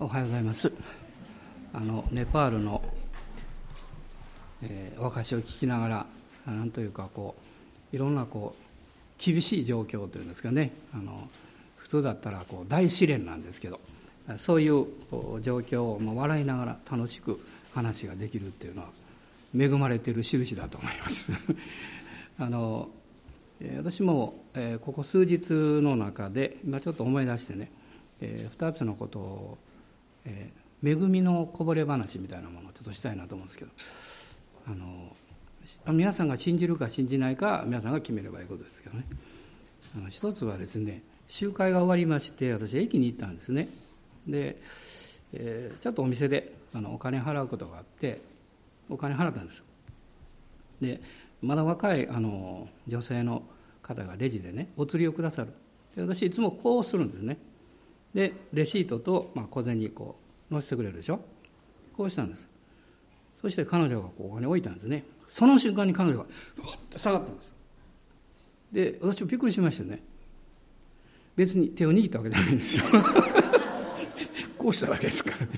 おはようございます。あのネパールの、えー、お証を聞きながらなんというかこういろんなこう厳しい状況というんですかね。あの普通だったらこう大試練なんですけどそういう状況を笑いながら楽しく話ができるっていうのは恵まれている印だと思います。あの私もここ数日の中で今ちょっと思い出してね2つのことをえー、恵みのこぼれ話みたいなものをちょっとしたいなと思うんですけどあの皆さんが信じるか信じないか皆さんが決めればいいことですけどね。あの一つはですね集会が終わりまして私駅に行ったんですね。で、えー、ちょっとお店であのお金払うことがあってお金払ったんですでまだ若いあの女性の方がレジでねお釣りをくださる。で私いつもこうするんですね。でレシートと、まあ、小銭こう載せてくれるでしょ？こうしたんです。そして彼女がこうお金置いたんですね。その瞬間に彼女がうわって下がったんです。で私もびっくりしましたね。別に手を握ったわけじゃないんですよ。こうしただけですから。ね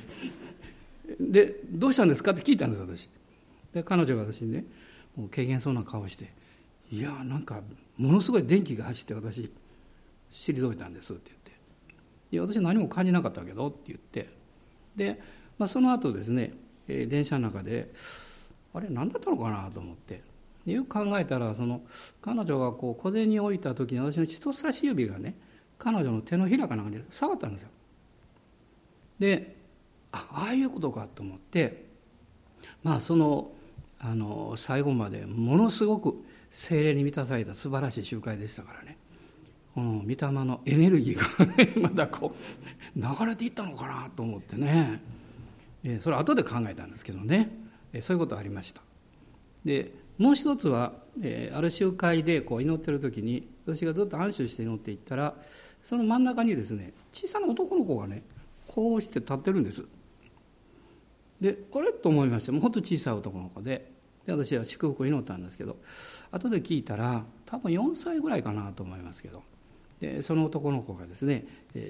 でどうしたんですかって聞いたんです私。で彼女が私にねもう軽減そうな顔して「いやなんかものすごい電気が走って私退いたんです」って。言っていや私は何も感じなかったけどって言ってで、まあ、その後ですね、えー、電車の中であれ何だったのかなと思ってよく考えたらその彼女がこう小銭に置いた時に私の人差し指がね彼女の手のひらかなんかに触ったんですよ。であああいうことかと思ってまあそのあの最後までものすごく精霊に満たされた素晴らしい集会でしたからね。御霊のエネルギーが まだこう流れていったのかなと思ってね、えそれは後で考えたんですけどね、えそういうことありました。でもう一つは、えある集会でこう祈ってる時に私がずっと安心して祈っていったらその真ん中にですね小さな男の子がねこうして立ってるんです。であれ？と思いましてもうほんと小さい男の子で。で私は祝福を祈ったんですけど後で聞いたら多分4歳ぐらいかなと思いますけど。でその男の子がですね、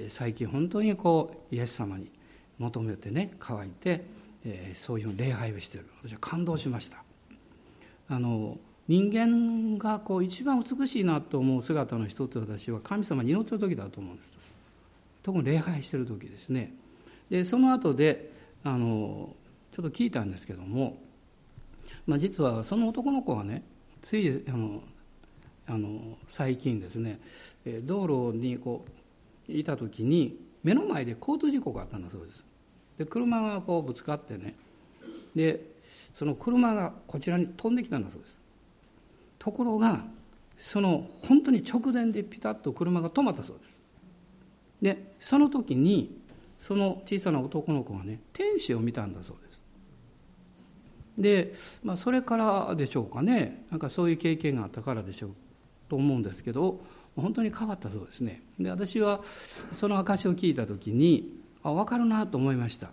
最近本当にこうイエス様に求めてね乾いて、そういう礼拝をしてる。私は感動しました。あの人間がこう一番美しいなと思う姿の一つ私は神様に祈ってる時だと思うんです。特に礼拝してる時ですね。でその後であのちょっと聞いたんですけども、まあ、実はその男の子はねついあのあの最近ですね道路にこういた時に目の前で交通事故があったんだそうです。で車がこうぶつかってねでその車がこちらに飛んできたんだそうです。ところがその本当に直前でピタッと車が止まったそうです。でその時にその小さな男の子がね天使を見たんだそうです。で、まあ、それからでしょうかね。なんかそういう経験があったからでしょう。と思うんですけど本当に変わったそうですね。で私はその証を聞いた時にあ分かるなと思いました。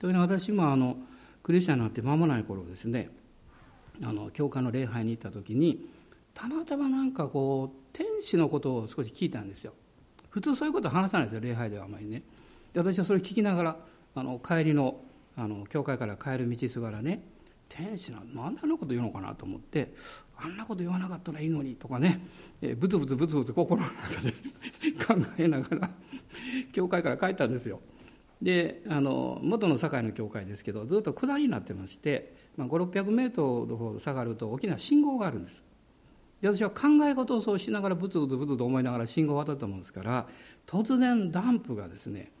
というのは私もあのクリスチャンになって間もない頃ですねあの教会の礼拝に行った時にたまたまなんかこう天使のことを少し聞いたんですよ。普通そういうこと話さないですよ礼拝ではあまりね。で私はそれ聞きながらあの帰りのあの教会から帰る道すがらね天使なんなんであんなこと言うのかなと思ってあんなこと言わなかったらいいのにとかね、えー、ブツブツブツブツ心の中で 考えながら教会から帰ったんですよ。であの元の堺の教会ですけどずっと下りになってまして、まあ、5600メートルほど下がると大きな信号があるんです。で私は考え事をそうしながらブツブツブツと思いながら信号を渡ったもんですから突然ダンプがですね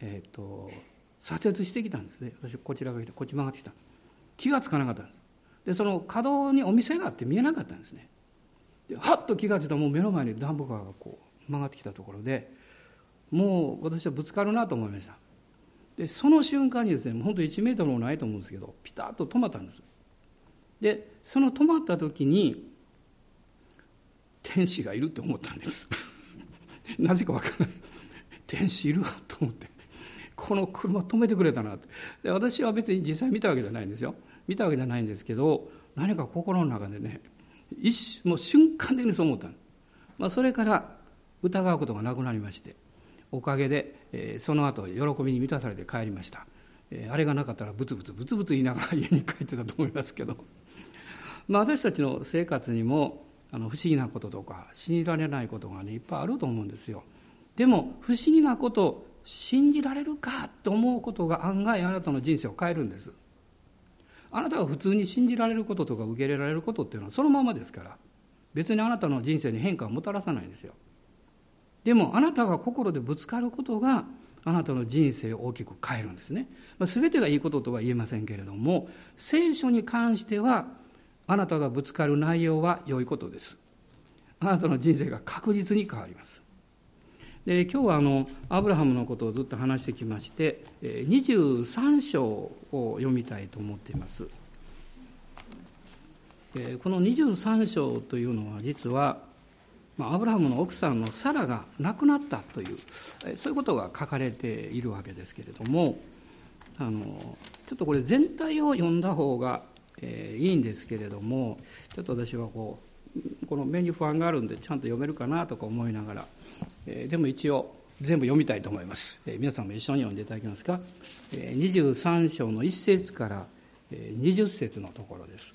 えっ、ー、と左折してきたんですね。私こちらが来てこっち曲がってきた。んです気が付かなかったんです。でその角道にお店があって見えなかったんですね。ではっと気が付いたらもう目の前にダンプカーがこう曲がってきたところでもう私はぶつかるなと思いました。でその瞬間にですねもう本当1メートルもないと思うんですけどピタッと止まったんです。でその止まった時に天使がいるって思ったんです。なぜかわからない。天使いるわと思って。この車止めてくれたなって。で私は別に実際見たわけじゃないんですよ。見たわけじゃないんですけど何か心の中でね一もう瞬間的にそう思ったまあ、それから疑うことがなくなりましておかげで、えその後喜びに満たされて帰りました、えあれがなかったらブツブツブツブツ言いながら 家に帰ってたと思いますけど、まあ、私たちの生活にもあの不思議なこととか信じられないことがねいっぱいあると思うんですよ。でも不思議なこと信じられるかと思うことが案外あなたの人生を変えるんです。あなたが普通に信じられることとか受け入れられることっていうのはそのままですから別にあなたの人生に変化をもたらさないんですよ。でもあなたが心でぶつかることがあなたの人生を大きく変えるんですね、まあ、全てがいいこととは言えませんけれども聖書に関してはあなたがぶつかる内容は良いことです。あなたの人生が確実に変わります。で今日はあのアブラハムのことをずっと話してきまして23章を読みたいと思っています。この23章というのは実はアブラハムの奥さんのサラが亡くなったというそういうことが書かれているわけですけれどもあのちょっとこれ全体を読んだ方が、いいんですけれどもちょっと私はこうこの目に不安があるんでちゃんと読めるかなとか思いながら、えでも一応全部読みたいと思います、え皆さんも一緒に読んでいただけますか、え23章の1節から20節のところです、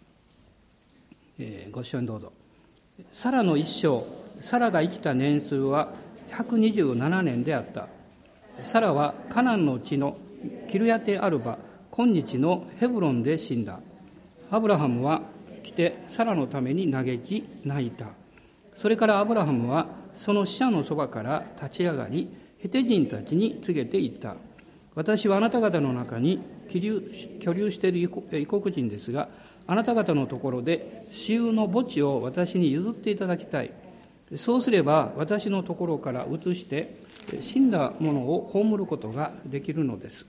えご一緒にどうぞ。サラの一生サラが生きた年数は127年であった。サラはカナンの地のキルヤテ・アルバ今日のヘブロンで死んだ。アブラハムは来てサラのために嘆き泣いた。それからアブラハムはその死者のそばから立ち上がりヘテ人たちに告げていった。私はあなた方の中に居留している異国人ですがあなた方のところで私有の墓地を私に譲っていただきたい。そうすれば私のところから移して死んだ者を葬ることができるのです。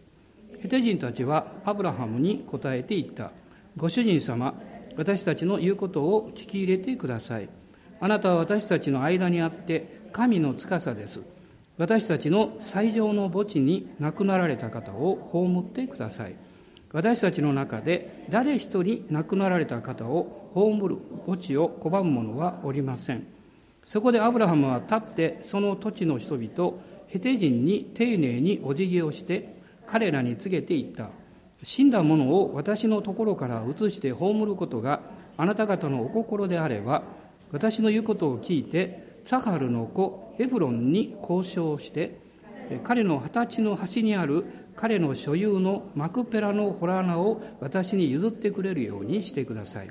ヘテ人たちはアブラハムに答えて言った。ご主人様私たちの言うことを聞き入れてください。あなたは私たちの間にあって神の司です。私たちの最上の墓地に亡くなられた方を葬ってください。私たちの中で誰一人亡くなられた方を葬る墓地を拒む者はおりません。そこでアブラハムは立ってその土地の人々ヘテ人に丁寧にお辞儀をして彼らに告げていった。死んだ者を私のところから移して葬ることがあなた方のお心であれば私の言うことを聞いてツァハルの子ヘブロンに交渉して彼の二十歳の端にある彼の所有のマクペラのホラー穴を私に譲ってくれるようにしてください。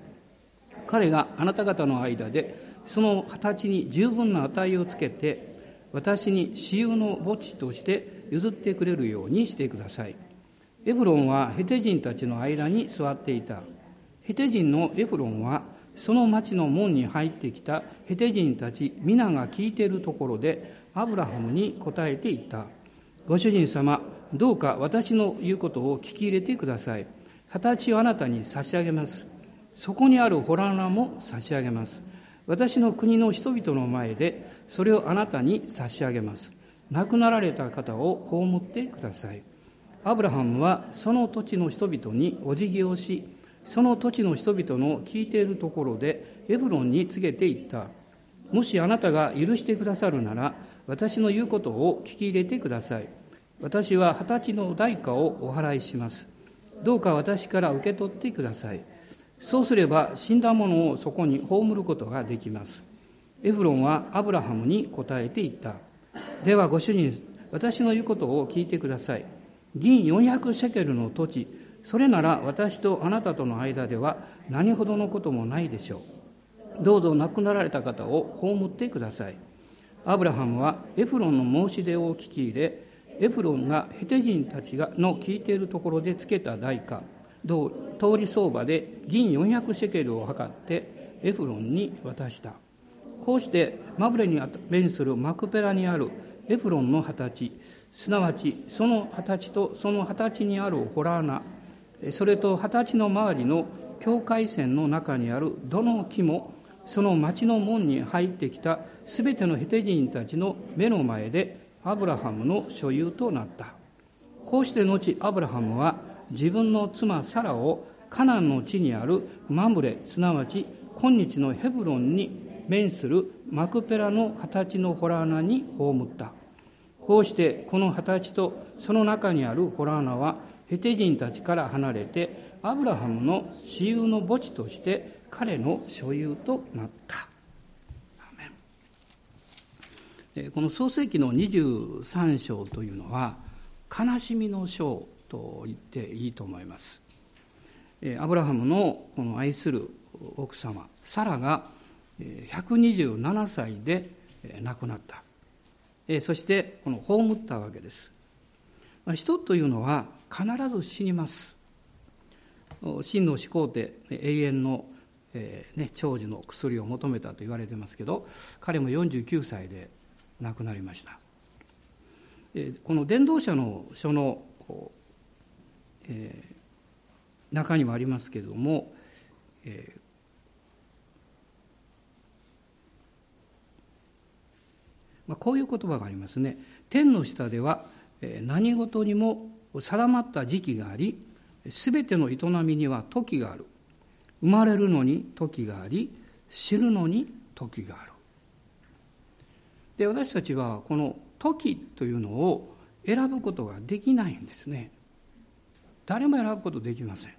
彼があなた方の間でその二十歳に十分な値をつけて私に私有の墓地として譲ってくれるようにしてください。エブロンはヘテ人たちの間に座っていたヘテ人のエブロンはその町の門に入ってきたヘテ人たち皆が聞いているところでアブラハムに答えていったご主人様どうか私の言うことを聞き入れてください。二十歳をあなたに差し上げます。そこにあるホラ穴も差し上げます。私の国の人々の前でそれをあなたに差し上げます。亡くなられた方を葬ってください。アブラハムはその土地の人々にお辞儀をし、その土地の人々の聞いているところでエブロンに告げていった。もしあなたが許してくださるなら、私の言うことを聞き入れてください。私は二十歳の代価をお払いします。どうか私から受け取ってください。そうすれば死んだ者をそこに葬ることができます。エフロンはアブラハムに答えて言った。ではご主人、私の言うことを聞いてください。銀400シェケルの土地、それなら私とあなたとの間では何ほどのこともないでしょう。どうぞ亡くなられた方を葬ってください。アブラハムはエフロンの申し出を聞き入れ、エフロンがヘテ人たちの聞いているところでつけた代価通り相場で銀400シェケルを測ってエフロンに渡したこうしてマブレに面するマクペラにあるエフロンの二十歳すなわちその二十歳とその二十歳にあるホラーナそれと二十歳の周りの境界線の中にあるどの木もその町の門に入ってきたすべてのヘテ人たちの目の前でアブラハムの所有となった。こうして後アブラハムは自分の妻サラをカナンの地にあるマムレすなわち今日のヘブロンに面するマクペラの二十歳のホラー穴に葬った。こうしてこの二十歳とその中にあるホラーナはヘテ人たちから離れてアブラハムの私有の墓地として彼の所有となった。この創世記の23章というのは悲しみの章と言っていいと思います。アブラハムのこの愛する奥様サラが127歳で亡くなったそしてこの葬ったわけです。人というのは必ず死にます。真の始皇帝永遠の、えーね、長寿の薬を求めたと言われてますけど彼も49歳で亡くなりました、え、この伝道者の書の、えー、中にもありますけれども、えまあ、こういう言葉がありますね。天の下では何事にも定まった時期があり全ての営みには時がある。生まれるのに時があり知るのに時がある。で私たちはこの時というのを選ぶことができないんですね。誰も選ぶことできません。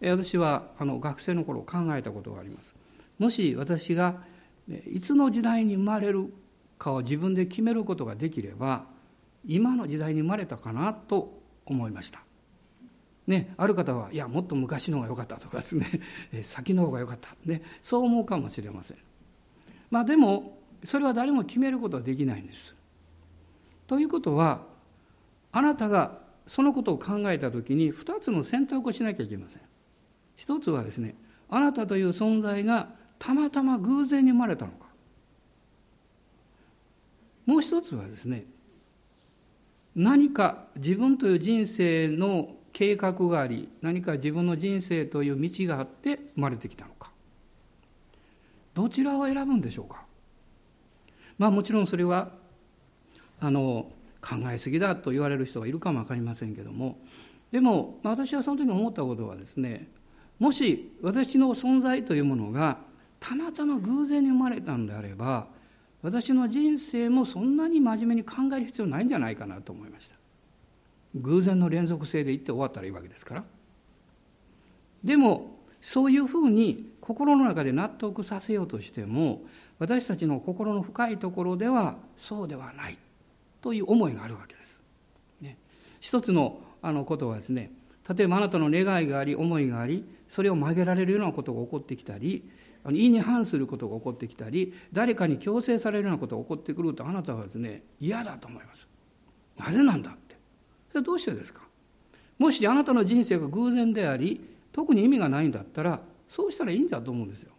私はあの学生の頃考えたことがあります。もし私がいつの時代に生まれるかを自分で決めることができれば今の時代に生まれたかなと思いました。ね、ある方はいやもっと昔の方が良かったとかですね。先の方が良かった、ね、そう思うかもしれません。まあでもそれは誰も決めることはできないんです。ということはあなたがそのことを考えた時に2つの選択をしなきゃいけません。一つはですねあなたという存在がたまたま偶然に生まれたのか。もう一つはですね何か自分という人生の計画があり何か自分の人生という道があって生まれてきたのか。どちらを選ぶんでしょうか。まあもちろんそれはあの考えすぎだと言われる人がいるかも分かりませんけども。でも私はその時思ったことはですねもし私の存在というものがたまたま偶然に生まれたんであれば私の人生もそんなに真面目に考える必要ないんじゃないかなと思いました。偶然の連続性で言って終わったらいいわけですから。でもそういうふうに心の中で納得させようとしても私たちの心の深いところではそうではないという思いがあるわけです。ね、一つのあのことはですね例えばあなたの願いがあり思いがありそれを曲げられるようなことが起こってきたり意に反することが起こってきたり誰かに強制されるようなことが起こってくるとあなたはですね嫌だと思います。なぜなんだって。それはどうしてですか。もしあなたの人生が偶然であり特に意味がないんだったらそうしたらいいんだと思うんですよ。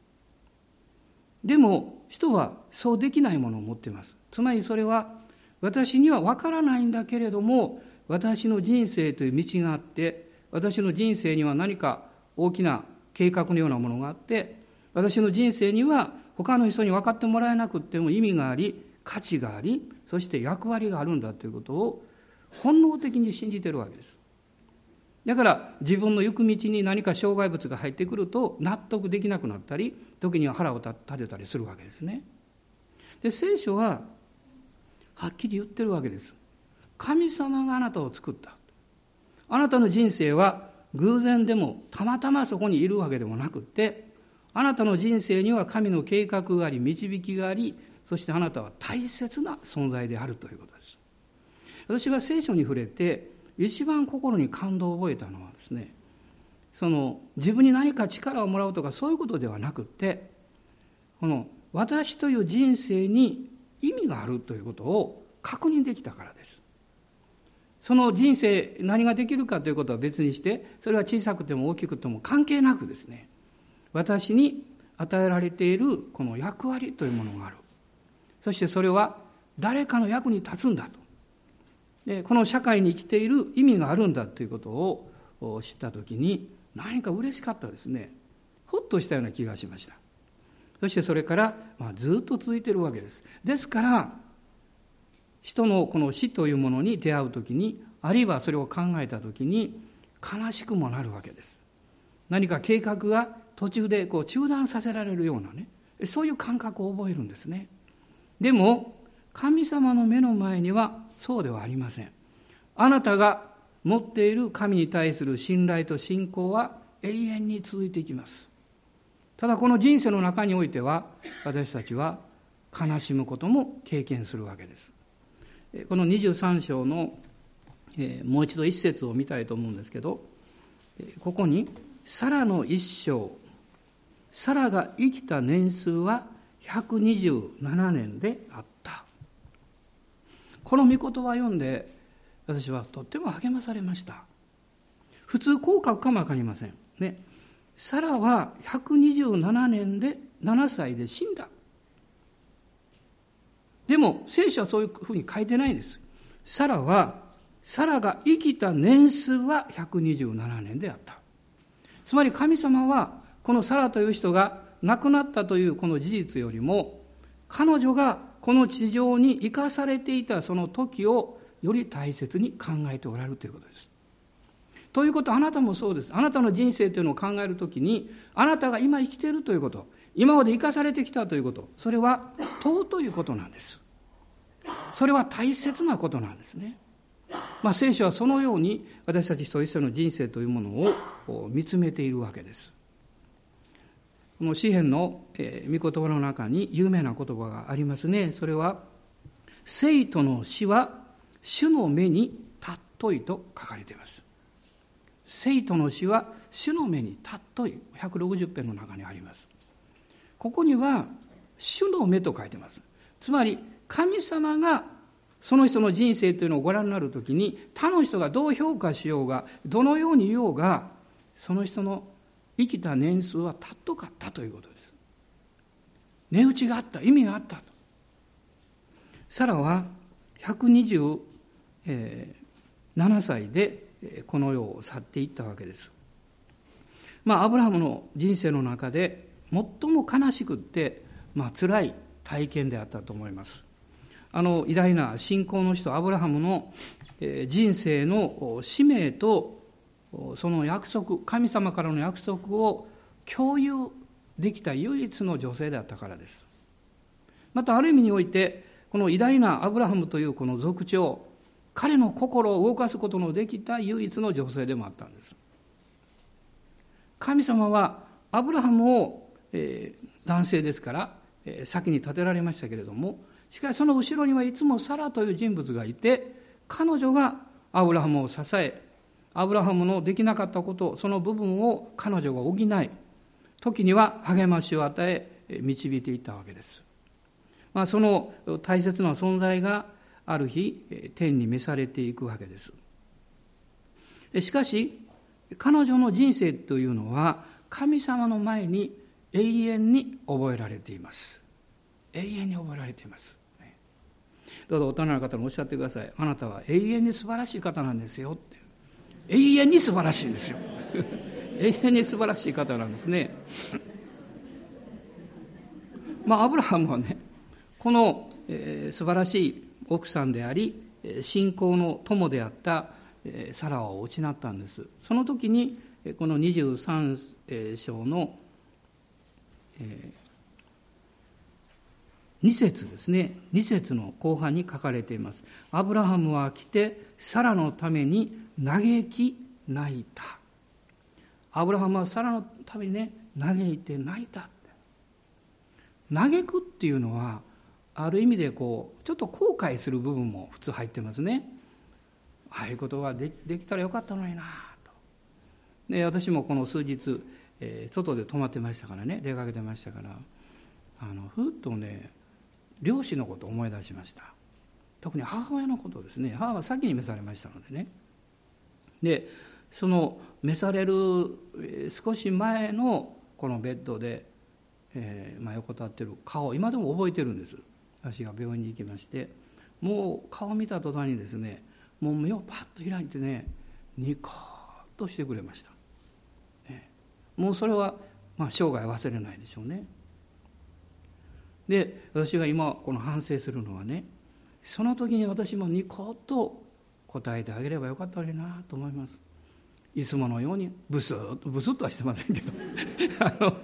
でも人はそうできないものを持っています。つまりそれは私には分からないんだけれども私の人生という道があって私の人生には何か大きな計画のようなものがあって私の人生には他の人に分かってもらえなくても意味があり価値がありそして役割があるんだということを本能的に信じてるわけです。だから自分の行く道に何か障害物が入ってくると納得できなくなったり時には腹を立てたりするわけですね。で聖書ははっきり言ってるわけです。神様があなたを作った。あなたの人生は偶然でもたまたまそこにいるわけでもなくってあなたの人生には神の計画があり導きがありそしてあなたは大切な存在であるということです。私は聖書に触れて一番心に感動を覚えたのはですねその自分に何か力をもらうとかそういうことではなくってこの私という人生に意味があるということを確認できたからです。その人生何ができるかということは別にしてそれは小さくても大きくても関係なくですね私に与えられているこの役割というものがある。そしてそれは誰かの役に立つんだと。でこの社会に生きている意味があるんだということを知った時に何か嬉しかったですね。ほっとしたような気がしました。そしてそれから、まあ、ずっと続いているわけです。ですから人のこの死というものに出会う時にあるいはそれを考えた時に悲しくもなるわけです。何か計画が途中でこう中断させられるようなねそういう感覚を覚えるんですね。でも神様の目の前にはそうではありません。あなたが持っている神に対する信頼と信仰は永遠に続いていきます。ただこの人生の中においては私たちは悲しむことも経験するわけです。この23章のもう一度一節を見たいと思うんですけどここに「サラの一生サラが生きた年数は127年であった」この御言葉を読んで私はとっても励まされました。普通こう書くかも分かりません。ね。サラは127年で7歳で死んだ。でも聖書はそういうふうに書いてないんです。サラはサラが生きた年数は127年であった。つまり神様はこのサラという人が亡くなったというこの事実よりも彼女がこの地上に生かされていたその時をより大切に考えておられるということです。ということあなたもそうです。あなたの人生というのを考えるときにあなたが今生きているということ今まで生かされてきたということそれは尊いことなんです。それは大切なことなんですね。まあ、聖書はそのように私たち一人一人の人生というものを見つめているわけです。この詩篇の、え、御言葉の中に有名な言葉がありますね。それは、生徒の死は主の目に尊いと書かれています。生徒の死は主の目に尊い。160編の中にあります。ここには、主の目と書いてます。つまり、神様がその人の人生というのをご覧になるときに他の人がどう評価しようがどのように言おうがその人の生きた年数はたっとかったということです。値打ちがあった意味があったと。サラは127歳でこの世を去っていったわけです。まあアブラハムの人生の中で最も悲しくってまあ辛い体験であったと思います。あの偉大な信仰の人アブラハムの人生の使命とその約束神様からの約束を共有できた唯一の女性であったからです。またある意味においてこの偉大なアブラハムというこの族長彼の心を動かすことのできた唯一の女性でもあったんです。神様はアブラハムを、えー、男性ですから、えー、先に立てられましたけれどもしかしその後ろにはいつもサラという人物がいて彼女がアブラハムを支えアブラハムのできなかったことその部分を彼女が補い時には励ましを与え導いていったわけです、まあ、その大切な存在がある日天に召されていくわけです。しかし彼女の人生というのは神様の前に永遠に覚えられています。永遠に覚えられています。どうぞ大人の方におっしゃってください。あなたは永遠に素晴らしい方なんですよって。永遠に素晴らしいんですよ。永遠に素晴らしい方なんですね。まあアブラハムはねこの、えー、素晴らしい奥さんであり信仰の友であったサラを失ったんです。その時にこの23章の、えー2節ですね。2節の後半に書かれています。アブラハムは来てサラのために嘆き泣いた。アブラハムはサラのためにね嘆いて泣いた嘆くっていうのはある意味でこうちょっと後悔する部分も普通入ってますね。ああいうことができたらよかったのになと。で私もこの数日、えー、外で泊まってましたからね出かけてましたからあのふっとね両親のことを思い出しました。特に母親のことですね。母は先に召されましたのでね。でその召される少し前のこのベッドで、えーまあ、横たってる顔今でも覚えてるんです。私が病院に行きましてもう顔見た途端にですねもう目をパッと開いてねニコッとしてくれました、ね、もうそれは、まあ、生涯忘れないでしょうね。で私が今この反省するのはねその時に私もニコッと答えてあげればよかったのになと思います。いつものようにブスッとブスッとはしてませんけど。あの、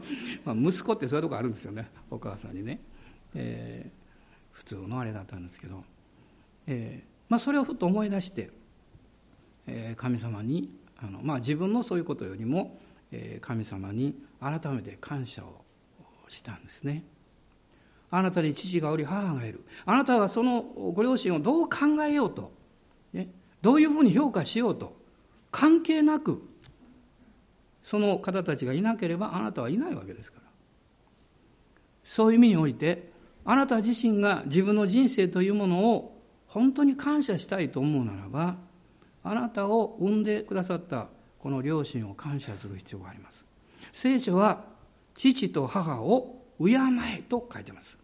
まあ、息子ってそういうとこあるんですよね。お母さんにね、えー、普通のあれだったんですけど、えーまあ、それをふっと思い出して、えー、神様にあの、まあ、自分のそういうことよりも、えー、神様に改めて感謝をしたんですね。あなたに父がおり母がいる。あなたはそのご両親をどう考えようと、どういうふうに評価しようと、関係なく、その方たちがいなければあなたはいないわけですから。そういう意味において、あなた自身が自分の人生というものを本当に感謝したいと思うならば、あなたを産んでくださったこの両親を感謝する必要があります。聖書は父と母を敬えと書いてます。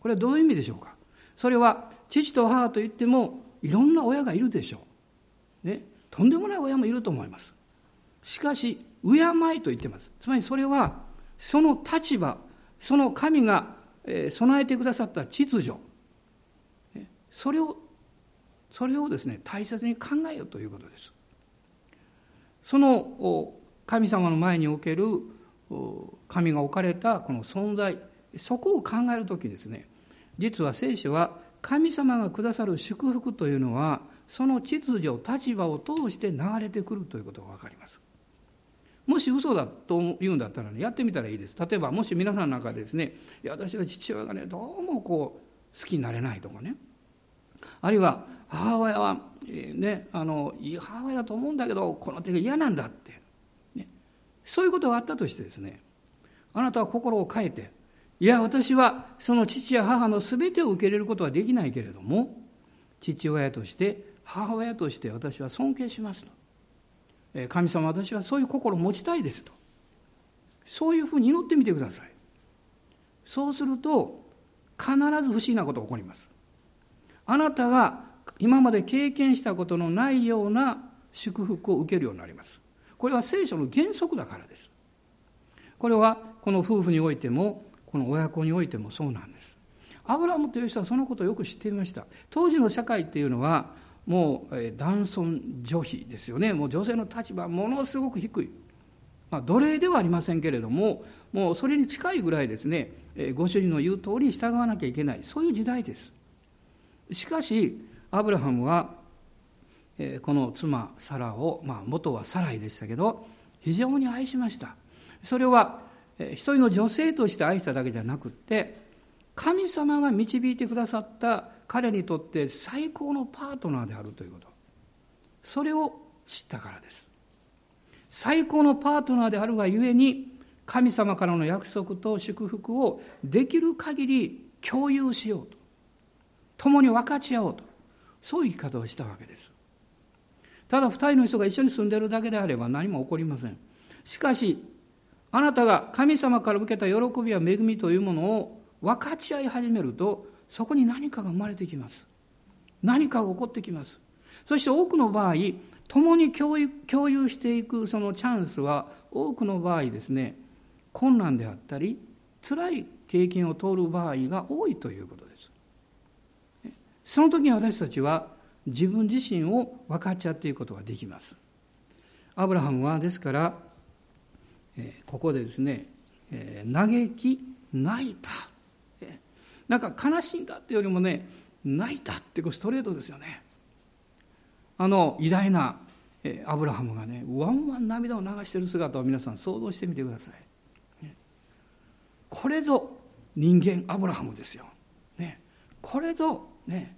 これはどういう意味でしょうかそれは父と母といってもいろんな親がいるでしょう。ね、とんでもない親もいると思います。しかし、敬いと言ってます。つまりそれはその立場、その神が備えてくださった秩序、それを、それをですね、大切に考えようということです。その神様の前における神が置かれたこの存在そこを考える時ですね実は聖書は神様がくださる祝福というのはその秩序立場を通して流れてくるということが分かります。もし嘘だと言うんだったらねやってみたらいいです。例えばもし皆さんの中でですねいや私は父親がねどうもこう好きになれないとかね。あるいは母親は、えー、ね、あのいい母親だと思うんだけどこの手が嫌なんだって、ね、そういうことがあったとしてですねあなたは心を変えていや私はその父や母の全てを受け入れることはできないけれども父親として母親として私は尊敬しますと。神様私はそういう心を持ちたいですと。そういうふうに祈ってみてください。そうすると必ず不思議なことが起こります。あなたが今まで経験したことのないような祝福を受けるようになります。これは聖書の原則だからです。これはこの夫婦においてもこの親子においてもそうなんです。アブラムという人はそのことをよく知っていました。当時の社会っていうのはもう男尊女卑ですよね。もう女性の立場はものすごく低い、まあ、奴隷ではありませんけれどももうそれに近いぐらいですねご主人の言う通りに従わなきゃいけない。そういう時代です。しかしアブラハムはこの妻サラを、まあ、元はサライでしたけど非常に愛しました。それは一人の女性として愛しただけじゃなくって神様が導いてくださった彼にとって最高のパートナーであるということ。それを知ったからです。最高のパートナーであるがゆえに神様からの約束と祝福をできる限り共有しようと。共に分かち合おうと。そういう生き方をしたわけです。ただ二人の人が一緒に住んでるだけであれば何も起こりません。しかしあなたが神様から受けた喜びや恵みというものを分かち合い始めるとそこに何かが生まれてきます。何かが起こってきます。そして多くの場合共に共有していくそのチャンスは多くの場合ですね困難であったり辛い経験を通る場合が多いということです。その時に私たちは自分自身を分かち合っていくことができます。アブラハムはですからここでですね、嘆き泣いた、えなんか悲しんだっていうよりもね泣いたってこうストレートですよね。あの偉大な、アブラハムがねワンワン涙を流している姿を皆さん想像してみてください、これぞ人間アブラハムですよ、ね、これぞね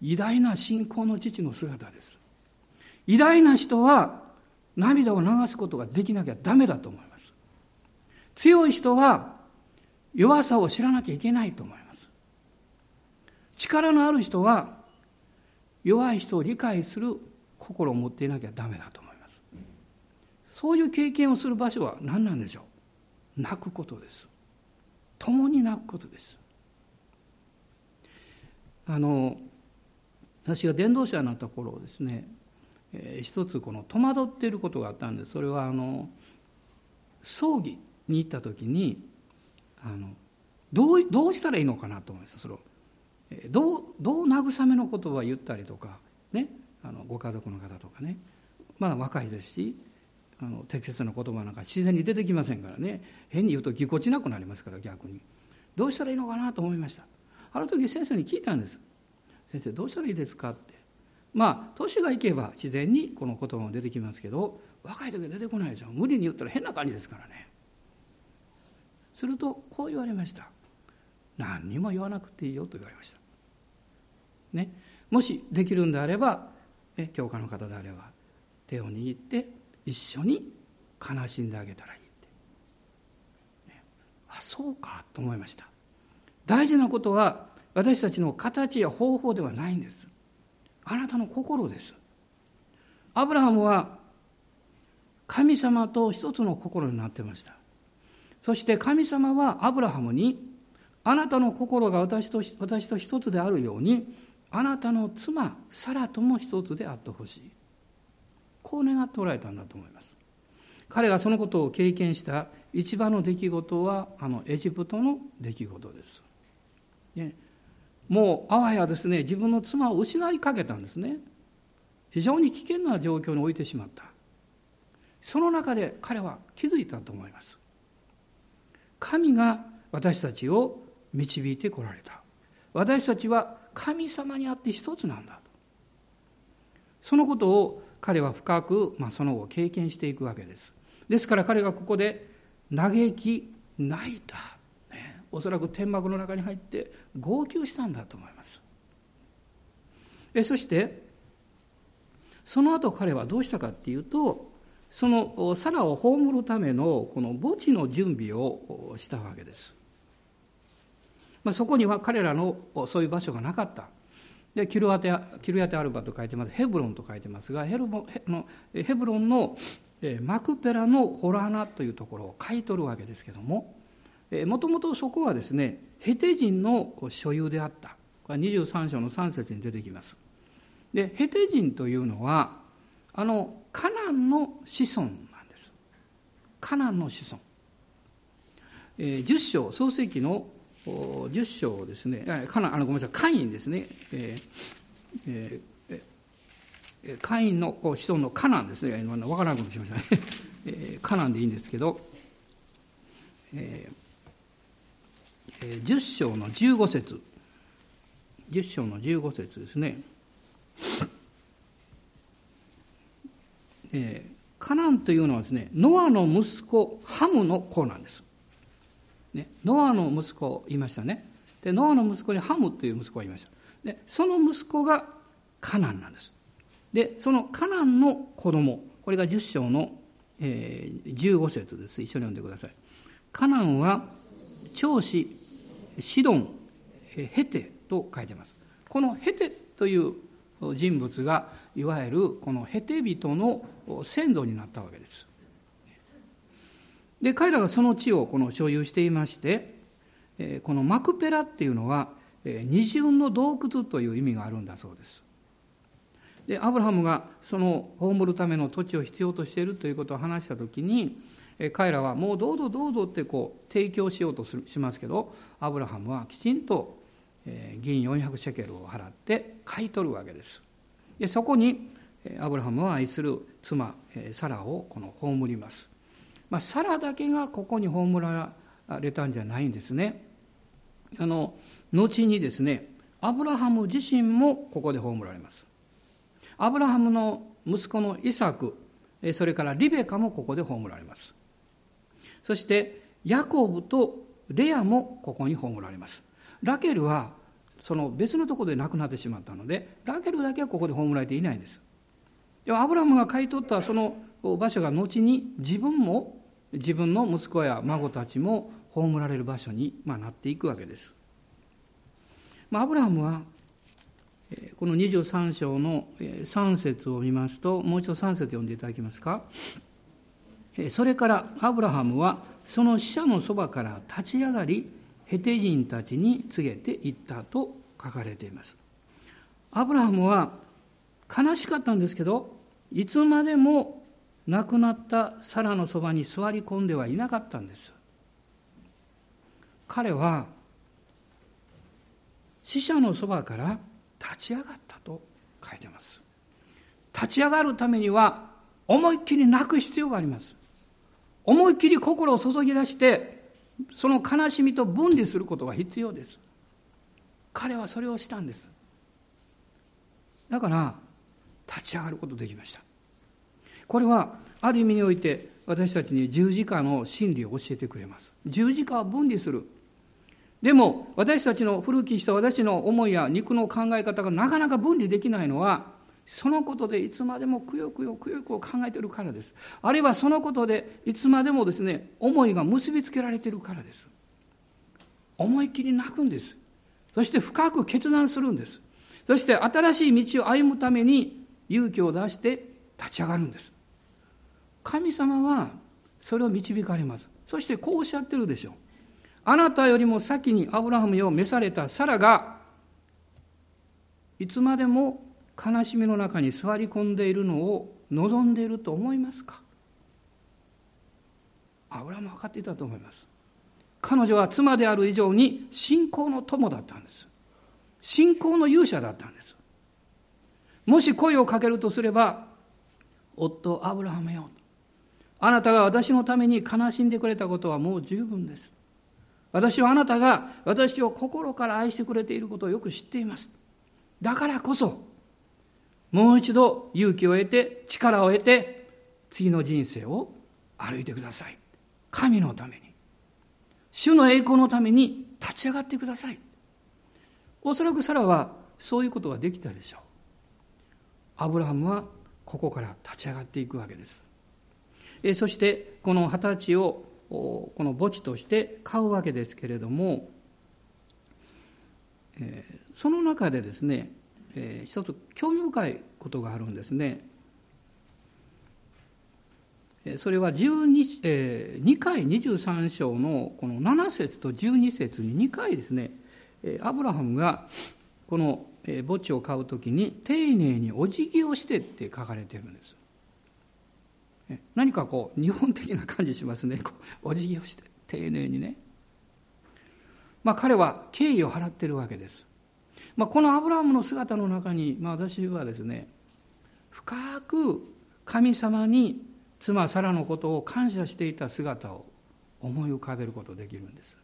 偉大な信仰の父の姿です。偉大な人は涙を流すことができなきゃダメだと思います。強い人は弱さを知らなきゃいけないと思います。力のある人は弱い人を理解する心を持っていなきゃダメだと思います。そういう経験をする場所は何なんでしょう？泣くことです。共に泣くことです。あの私が伝道者になった頃ですねえー、一つこの戸惑っていることがあったんです。それはあの葬儀に行った時にあのどうどうしたらいいのかなと思います。それを、どうどう慰めの言葉を言ったりとか、ね、あのご家族の方とかね。まだ若いですしあの適切な言葉なんか自然に出てきませんからね。変に言うとぎこちなくなりますから逆に。どうしたらいいのかなと思いました。ある時先生に聞いたんです。先生どうしたらいいですかって。まあ年がいけば自然にこの言葉も出てきますけど若い時は出てこないでしょ。無理に言ったら変な感じですからね。するとこう言われました。何にも言わなくていいよと言われました。ね。もしできるんであれば、ね、教科の方であれば手を握って一緒に悲しんであげたらいいって、ね、あそうかと思いました。大事なことは私たちの形や方法ではないんです。あなたの心です。アブラハムは神様と一つの心になってました。そして神様はアブラハムにあなたの心が私と私と一つであるようにあなたの妻サラとも一つであってほしい。こう願っておられたんだと思います。彼がそのことを経験した一番の出来事はあのエジプトの出来事です、ね、もうあわやですね自分の妻を失いかけたんですね。非常に危険な状況に置いてしまった。その中で彼は気づいたと思います。神が私たちを導いてこられた。私たちは神様にあって一つなんだ。とそのことを彼は深く、まあ、その後経験していくわけです。ですから彼がここで嘆き泣いた。おそらく天幕の中に入って号泣したんだと思います。えそしてその後彼はどうしたかっていうとそのサラを葬るためのこの墓地の準備をしたわけです、まあ、そこには彼らのそういう場所がなかった。でキルアテキルヤテアルバと書いてます。ヘブロンと書いてますがヘルボヘのヘブロンのマクペラのホラーナというところを買い取るわけですけどももともとそこはですねヘテ人の所有であった。これは23章の3節に出てきます。でヘテ人というのはあのカナンの子孫なんです。カナンの子孫、えー、10章創世記の10章ですねカナンあのごめんなさいカインですね、えーえー、カインの子孫のカナンですね。分からなくなしましたね、え、カナンでいいんですけど、えー10章の15節。10章の15節ですね、えー、カナンというのはですねノアの息子ハムの子なんです、ね、ノアの息子言いましたね。でノアの息子にハムという息子がいました。でその息子がカナンなんです。でそのカナンの子供。これが10章の、えー、15節です。一緒に読んでください。カナンは長子シドンヘテと書いてます。このヘテという人物がいわゆるこのヘテ人の先祖になったわけです。で彼らがその地をこの所有していましてこのマクペラっていうのは二重の洞窟という意味があるんだそうです。でアブラハムがその葬るための土地を必要としているということを話した時に彼らはもうどうぞどうぞってこう提供しようとしますけどアブラハムはきちんと銀400シェケルを払って買い取るわけです。でそこにアブラハムは愛する妻サラをこの葬ります、まあ、サラだけがここに葬られたんじゃないんですね。あの後にですねアブラハム自身もここで葬られます。アブラハムの息子のイサクそれからリベカもここで葬られます。そしてヤコブとレアもここに葬られます。ラケルはその別のところで亡くなってしまったのでラケルだけはここで葬られていないんです。でもアブラムが買い取ったその場所が後に自分も自分の息子や孫たちも葬られる場所にまなっていくわけです、まあ、アブラハムはこの23章の3節を見ますともう一度3節読んでいただけますか？それからアブラハムはその死者のそばから立ち上がりヘテ人たちに告げていったと書かれています。アブラハムは悲しかったんですけどいつまでも亡くなったサラのそばに座り込んではいなかったんです。彼は死者のそばから立ち上がったと書いてます。立ち上がるためには思いっきり泣く必要があります。思いっきり心を注ぎ出してその悲しみと分離することが必要です。彼はそれをしたんです。だから立ち上がることできました。これはある意味において私たちに十字架の真理を教えてくれます。十字架は分離する。でも私たちの古きした私の思いや肉の考え方がなかなか分離できないのはそのことでいつまでもくよくよくよくよ考えてるからです。あるいはそのことでいつまでもですね思いが結びつけられてるからです。思い切り泣くんです。そして深く決断するんです。そして新しい道を歩むために勇気を出して立ち上がるんです。神様はそれを導かれます。そしてこうおっしゃってるでしょう。あなたよりも先にアブラハムを召されたサラがいつまでも悲しみの中に座り込んでいるのを望んでいると思いますか？アブラハム分かっていたと思います。彼女は妻である以上に信仰の友だったんです。信仰の勇者だったんです。もし声をかけるとすれば夫アブラハムよ。あなたが私のために悲しんでくれたことはもう十分です。私はあなたが私を心から愛してくれていることをよく知っています。だからこそもう一度勇気を得て力を得て次の人生を歩いてください。神のために主の栄光のために立ち上がってください。おそらくサラはそういうことができたでしょう。アブラハムはここから立ち上がっていくわけです。えそしてこの二十歳をこの墓地として買うわけですけれども、えその中でですね、え一つ興味深いことがあるんですね。それは 12, え2回23章のこの7節と12節に2回ですね。アブラハムがこの墓地を買う時に丁寧にお辞儀をしてって書かれてるんです。何かこう日本的な感じしますね。お辞儀をして丁寧にね。まあ彼は敬意を払ってるわけです、まあ、このアブラハムの姿の中に、まあ、私はですね深く神様に妻サラのことを感謝していた姿を思い浮かべることできるんです。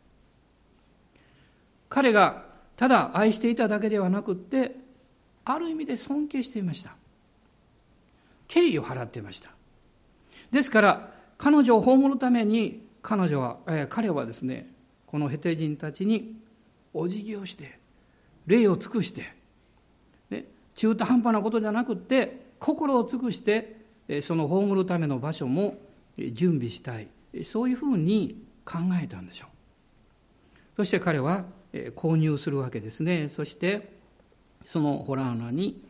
彼がただ愛していただけではなくってある意味で尊敬していました。敬意を払っていました。ですから彼女を葬るために彼女は、えー、彼はですねこのヘテ人たちにお辞儀をして礼を尽くして、ね、中途半端なことじゃなくて心を尽くしてその葬るための場所も準備したい。そういうふうに考えたんでしょう。そして彼は購入するわけですね。そしてそのホラー穴に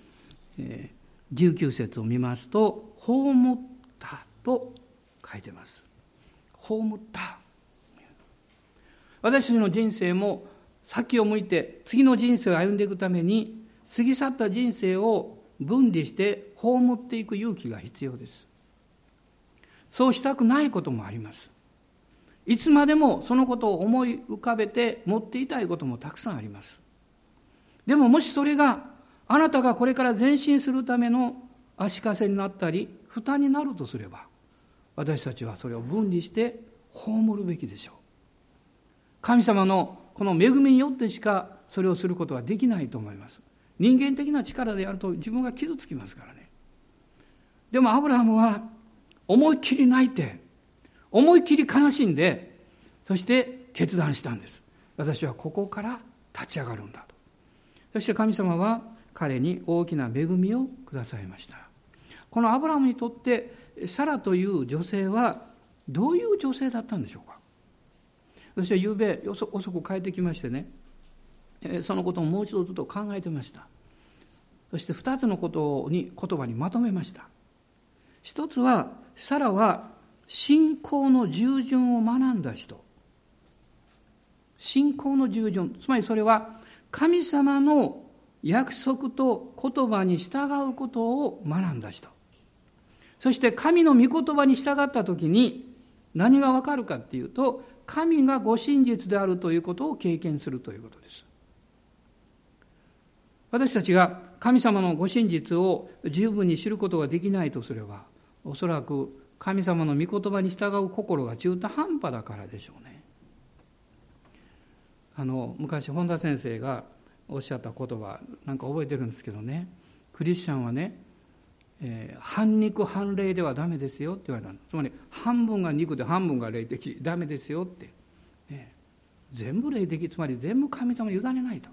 19節を見ますと「葬った」と書いてます。葬った。私の人生も先を向いて次の人生を歩んでいくために過ぎ去った人生を分離して葬っていく勇気が必要です。そうしたくないこともあります。いつまでもそのことを思い浮かべて持っていたいこともたくさんあります。でももしそれがあなたがこれから前進するための足かせになったり負担になるとすれば私たちはそれを分離して葬るべきでしょう。神様のこの恵みによってしかそれをすることはできないと思います。人間的な力でやると自分が傷つきますからね。でもアブラハムは思いっきり泣いて思いっきり悲しんでそして決断したんです。私はここから立ち上がるんだと。そして神様は彼に大きな恵みをくださいました。このアブラハムにとってサラという女性はどういう女性だったんでしょうか？私は夕べ遅く帰ってきましてね。そのことをもう一度ずっと考えてました。そして2つのことに言葉にまとめました。一つはサラは信仰の従順を学んだ人。信仰の従順。つまりそれは神様の約束と言葉に従うことを学んだ人。そして神の御言葉に従った時に何がわかるかっていうと神がご真実であるということを経験するということです私たちが神様のご真実を十分に知ることができないとすればおそらく神様の御言葉に従う心が中途半端だからでしょうね。あの昔本田先生がおっしゃった言葉なんか覚えてるんですけどねクリスチャンはね、えー、半肉半霊ではダメですよって言われたつまり半分が肉で半分が霊的ダメですよって、ね、全部霊的つまり全部神様に委ねないと、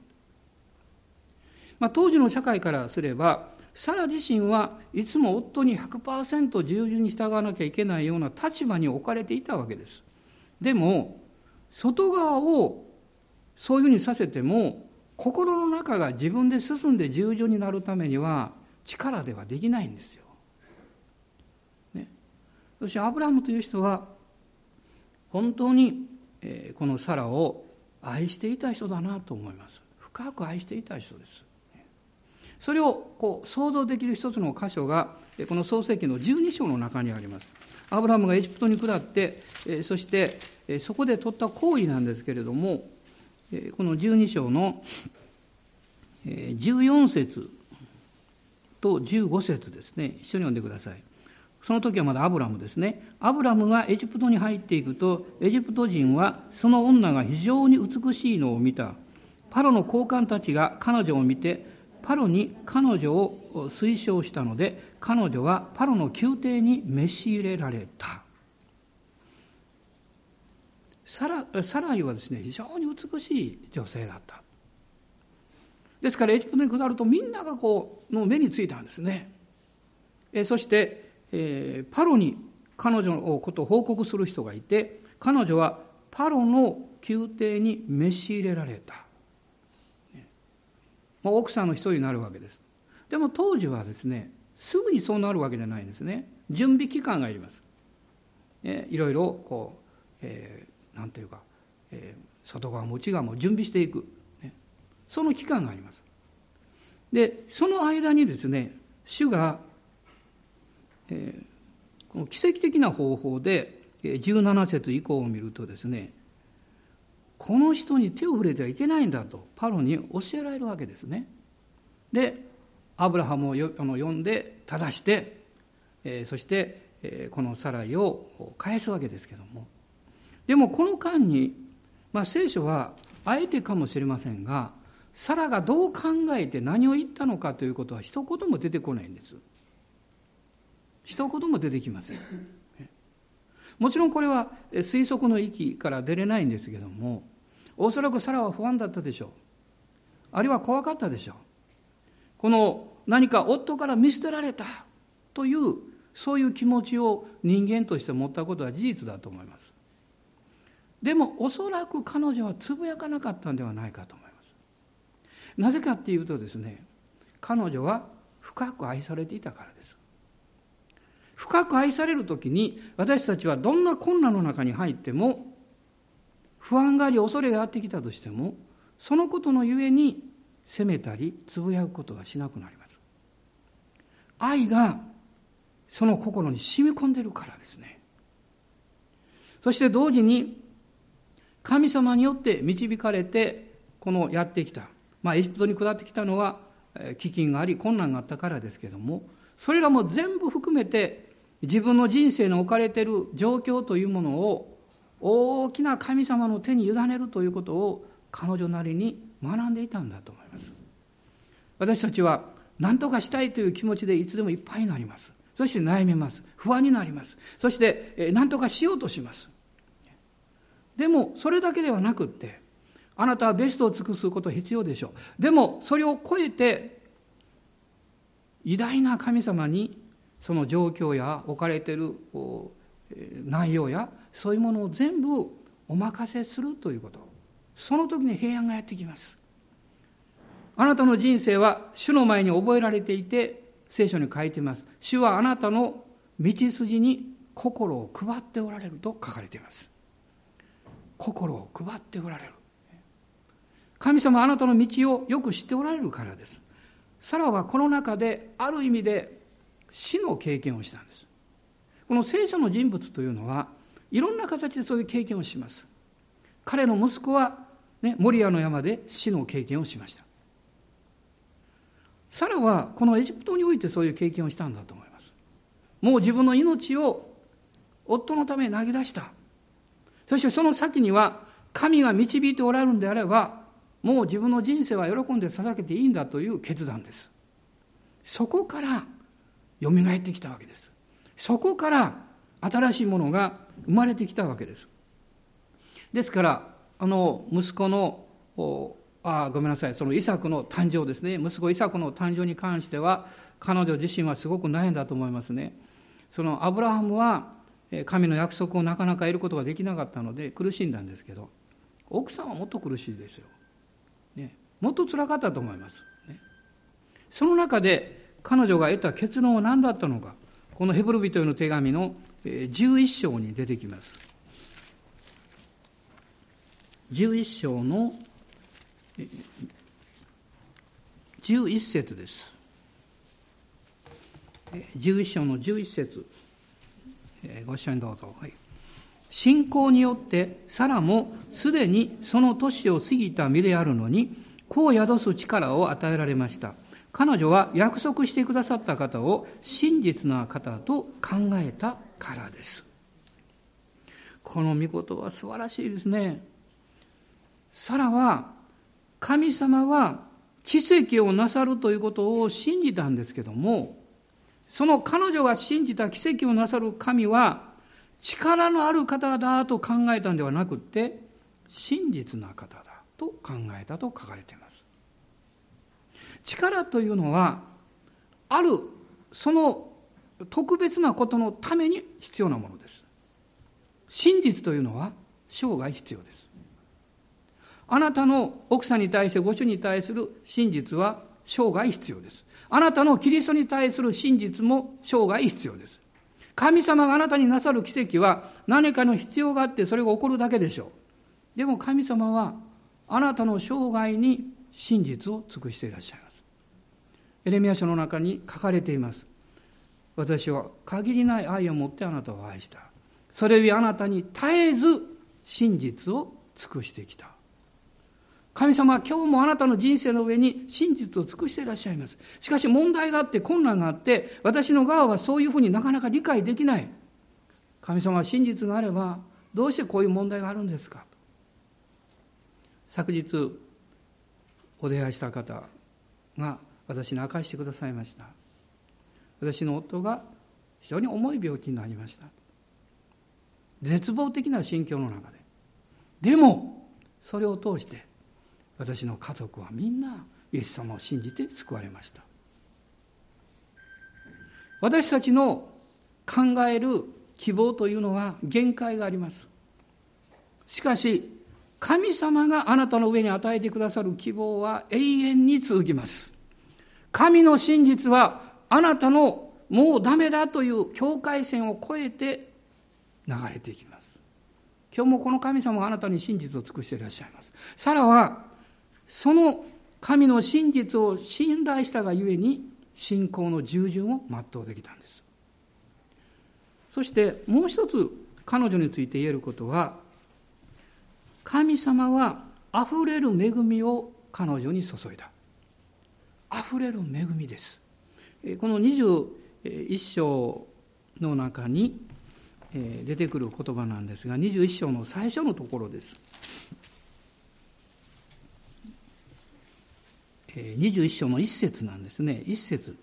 まあ、当時の社会からすればサラ自身はいつも夫に100%従順に従わなきゃいけないような立場に置かれていたわけです。でも外側をそういうふうにさせても心の中が自分で進んで従順になるためには力ではできないんですよ。ね、そしてアブラハムという人は本当に、えこのサラを愛していた人だなと思います。深く愛していた人です。それをこう想像できる一つの箇所がこの創世記の12章の中にあります。アブラハムがエジプトに下ってそしてそこで取った行為なんですけれどもこの12章の14節と15節ですね。一緒に読んでください。その時はまだアブラムですね。アブラムがエジプトに入っていくとエジプト人はその女が非常に美しいのを見た。パロの高官たちが彼女を見てパロに彼女を推奨したので彼女はパロの宮廷に召し入れられた。サラサライはですね非常に美しい女性だった。ですからエジプトに下るとみんながこうの目についたんですね。えそして、えー、パロに彼女のことを報告する人がいて彼女はパロの宮廷に召し入れられた、ね、もう奥さんの一人になるわけです。でも当時はですねすぐにそうなるわけじゃないんですね。準備期間がいります、ね、いろいろこう、え何ていうか、えー、外側も内側も準備していく、ね、その期間があります。でその間にですね主が、えー、この奇跡的な方法で17節以降を見るとですねこの人に手を触れてはいけないんだとパロに教えられるわけですね。でアブラハムをよあの呼んで正して、えー、そして、えー、このサライを返すわけですけども。でもこの間に、まあ、聖書はあえてかもしれませんがサラがどう考えて何を言ったのかということは一言も出てこないんです。一言も出てきません。もちろんこれは推測の域から出れないんですけどもおそらくサラは不安だったでしょう。あるいは怖かったでしょう。この何か夫から見捨てられたというそういう気持ちを人間として持ったことは事実だと思います。でもおそらく彼女はつぶやかなかったんではないかと思います。なぜかっていうとですね彼女は深く愛されていたからです。深く愛される時に私たちはどんな困難の中に入っても不安があり恐れがあってきたとしてもそのことのゆえに責めたりつぶやくことはしなくなります。愛がその心に染み込んでるからですね。そして同時に神様によって導かれてこのやってきた、まあ、エジプトに下ってきたのは飢饉があり困難があったからですけどもそれらも全部含めて自分の人生の置かれている状況というものを大きな神様の手に委ねるということを彼女なりに学んでいたんだと思います。私たちは何とかしたいという気持ちでいつでもいっぱいになります。そして悩みます。不安になります。そして何とかしようとします。でもそれだけではなくってあなたはベストを尽くすこと必要でしょう。でもそれを超えて偉大な神様にその状況や置かれている内容やそういうものを全部お任せするということ。その時に平安がやってきます。あなたの人生は主の前に覚えられていて聖書に書いています。主はあなたの道筋に心を配っておられると書かれています。心を配っておられる。神様あなたの道をよく知っておられるからです。サラはこの中である意味で死の経験をしたんです。この聖書の人物というのはいろんな形でそういう経験をします。彼の息子は、ね、モリアの山で死の経験をしました。サラはこのエジプトにおいてそういう経験をしたんだと思います。もう自分の命を夫のために投げ出した。そしてその先には神が導いておられるんであればもう自分の人生は喜んで捧げていいんだという決断です。そこから蘇ってきたわけです。そこから新しいものが生まれてきたわけです。ですからあの息子のあごめんなさい。そのイサクの誕生ですね。息子イサクの誕生に関しては彼女自身はすごく悩んだと思いますね。そのアブラハムは神の約束をなかなか得ることができなかったので苦しんだんですけど奥さんはもっと苦しいですよ、もっとつらかったと思います、その中で彼女が得た結論は何だったのか。このヘブル人への手紙の11章に出てきます。11章の11節です。11章の11節。ご一緒にどうぞ、はい、信仰によってサラもすでにその年を過ぎた身であるのに子を宿す力を与えられました。彼女は約束してくださった方を真実な方と考えたからです。この御事は素晴らしいですね。サラは神様は奇跡をなさるということを信じたんですけどもその彼女が信じた奇跡をなさる神は力のある方だと考えたんではなくって真実な方だ。と考えたと書かれています力というのはあるその特別なことのために必要なものです真実というのは生涯必要ですあなたの奥さんに対してご主に対する真実は生涯必要ですあなたのキリストに対する真実も生涯必要です。神様があなたになさる奇跡は何かの必要があってそれが起こるだけでしょう。でも神様はあなたの生涯に真実を尽くしていらっしゃいます。エレミア書の中に書かれています。私は限りない愛を持ってあなたを愛した。それゆえあなたに絶えず真実を尽くしてきた。神様は今日もあなたの人生の上に真実を尽くしていらっしゃいます。しかし問題があって困難があって私の側はそういうふうになかなか理解できない。神様は真実があればどうしてこういう問題があるんですか？昨日お出会いした方が私に明かしてくださいました。私の夫が非常に重い病気になりました。絶望的な心境の中で。でもそれを通して私の家族はみんなイエス様を信じて救われました私たちの考える希望というのは限界がありますしかし神様があなたの上に与えてくださる希望は永遠に続きます。神の真実はあなたのもうダメだという境界線を越えて流れていきます。今日もこの神様があなたに真実を尽くしていらっしゃいます。サラはその神の真実を信頼したがゆえに信仰の従順を全うできたんです。そしてもう一つ彼女について言えることは神様はあふれる恵みを彼女に注いだ。あふれる恵みです。この21章の中に出てくる言葉なんですが21章の最初のところです。21章の一節なんですね。一節。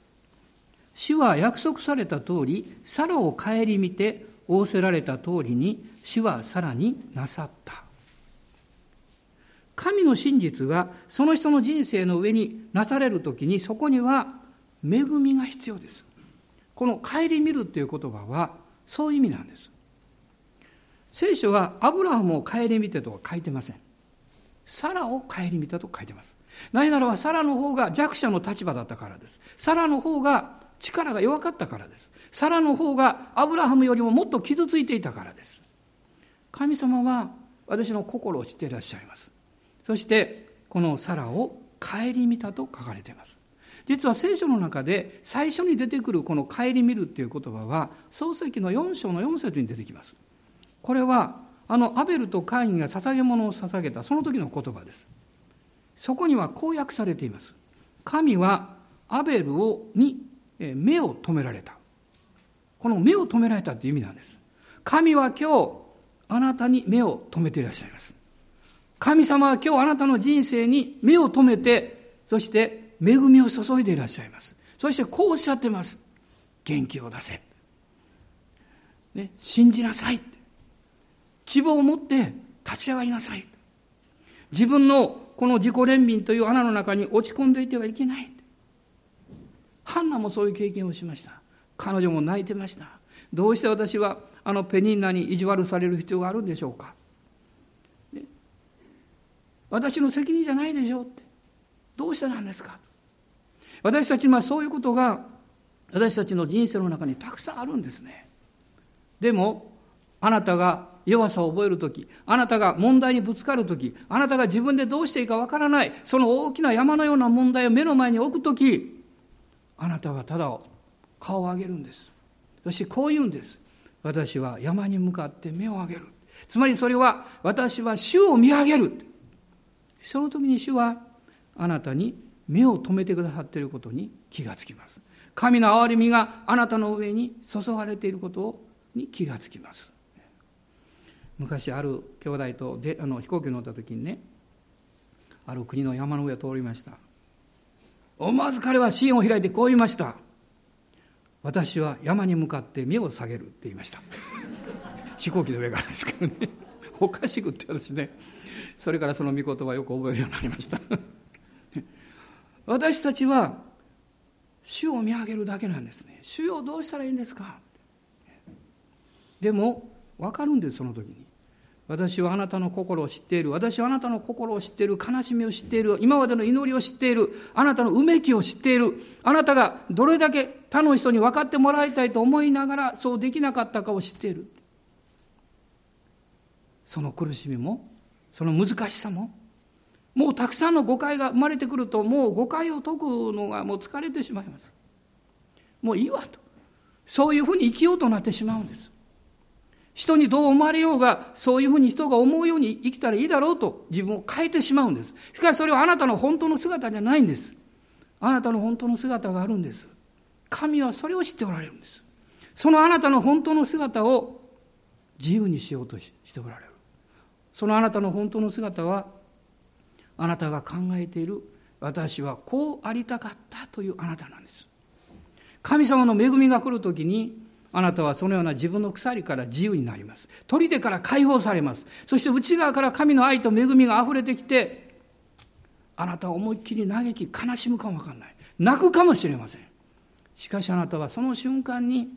主は約束された通りサラを顧みて仰せられた通りに主はさらになさった。神の真実がその人の人生の上になされる時にそこには恵みが必要ですこの顧みるという言葉はそういう意味なんです聖書はアブラハムを顧みてとは書いてませんサラを顧みたと書いてますなぜならばサラの方が弱者の立場だったからです。サラの方が力が弱かったからです。サラの方がアブラハムよりももっと傷ついていたからです。神様は私の心を知っていらっしゃいます。そしてこのサラを顧みたと書かれています。実は聖書の中で最初に出てくるこの顧みるっていう言葉は創世記の4章の4節に出てきます。これはあのアベルとカインが捧げ物を捧げたその時の言葉です。そこにはこう訳されています。神はアベルをに目を止められた。この目を止められたという意味なんです。神は今日あなたに目を止めていらっしゃいます。神様は今日あなたの人生に目を留めて、そして恵みを注いでいらっしゃいます。そしてこうおっしゃってます。元気を出せ。ね、信じなさい。希望を持って立ち上がりなさい。自分のこの自己憐憫という穴の中に落ち込んでいてはいけない。ハンナもそういう経験をしました。彼女も泣いてました。どうして私はあのペニンナに意地悪される必要があるんでしょうか。私の責任じゃないでしょうって。どうしてなんですか私たちにはそういうことが私たちの人生の中にたくさんあるんですね。でも、あなたが弱さを覚えるとき、あなたが問題にぶつかるとき、あなたが自分でどうしていいかわからない、その大きな山のような問題を目の前に置くとき、あなたはただ顔を上げるんです。そしてこう言うんです。私は山に向かって目を上げる。つまりそれは私は主を見上げる。その時に主はあなたに目を留めてくださっていることに気がつきます。神の憐れみがあなたの上に注がれていることに気がつきます。昔ある兄弟とであの飛行機に乗った時にねある国の山の上を通りました。思わず彼は支援を開いてこう言いました。私は山に向かって目を下げるって言いました。飛行機の上からですけどね。おかしくって私ね。それからその御言葉よく覚えるようになりました。私たちは主を見上げるだけなんですね。主をどうしたらいいんですか。でも分かるんですその時に。私はあなたの心を知っている。私はあなたの心を知っている。悲しみを知っている。今までの祈りを知っている。あなたのうめきを知っている。あなたがどれだけ他の人に分かってもらいたいと思いながらそうできなかったかを知っている。その苦しみもその難しさももうたくさんの誤解が生まれてくるともう誤解を解くのがもう疲れてしまいますもういいわとそういうふうに生きようとなってしまうんです人にどう思われようが、そういうふうに人が思うように生きたらいいだろうと自分を変えてしまうんです。しかしそれはあなたの本当の姿じゃないんです。あなたの本当の姿があるんです。神はそれを知っておられるんです。そのあなたの本当の姿を自由にしようとしておられる。そのあなたの本当の姿は、あなたが考えている私はこうありたかったというあなたなんです。神様の恵みが来るときに、あなたはそのような自分の鎖から自由になります。砦から解放されます。そして内側から神の愛と恵みが溢れてきて、あなたは思いっきり嘆き、悲しむかもわかんない。泣くかもしれません。しかしあなたはその瞬間に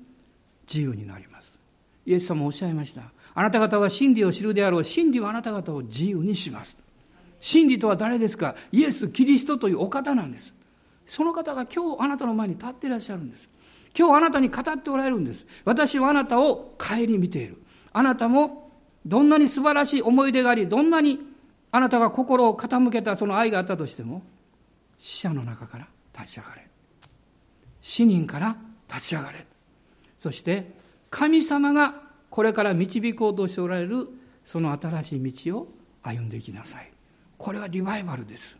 自由になります。イエス様おっしゃいました。あなた方は真理を知るであろう。真理はあなた方を自由にします。真理とは誰ですか？イエス・キリストというお方なんです。その方が今日あなたの前に立っていらっしゃるんです。今日あなたに語っておられるんです。私はあなたを顧みている。あなたもどんなに素晴らしい思い出があり、どんなにあなたが心を傾けたその愛があったとしても、死者の中から立ち上がれ。死人から立ち上がれ。そして、神様がこれから導こうとしておられるその新しい道を歩んでいきなさい。これはリバイバルです。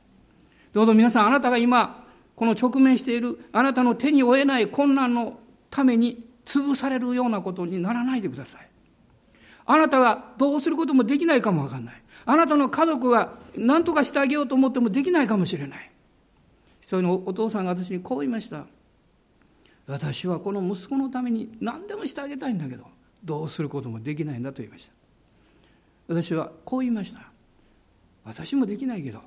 どうぞ皆さん、あなたが今、この直面しているあなたの手に負えない困難のために潰されるようなことにならないでください。あなたがどうすることもできないかもわかんない。あなたの家族が何とかしてあげようと思ってもできないかもしれない。一人のお父さんが私にこう言いました。私はこの息子のために何でもしてあげたいんだけど、どうすることもできないんだと言いました。私はこう言いました。私もできないけど、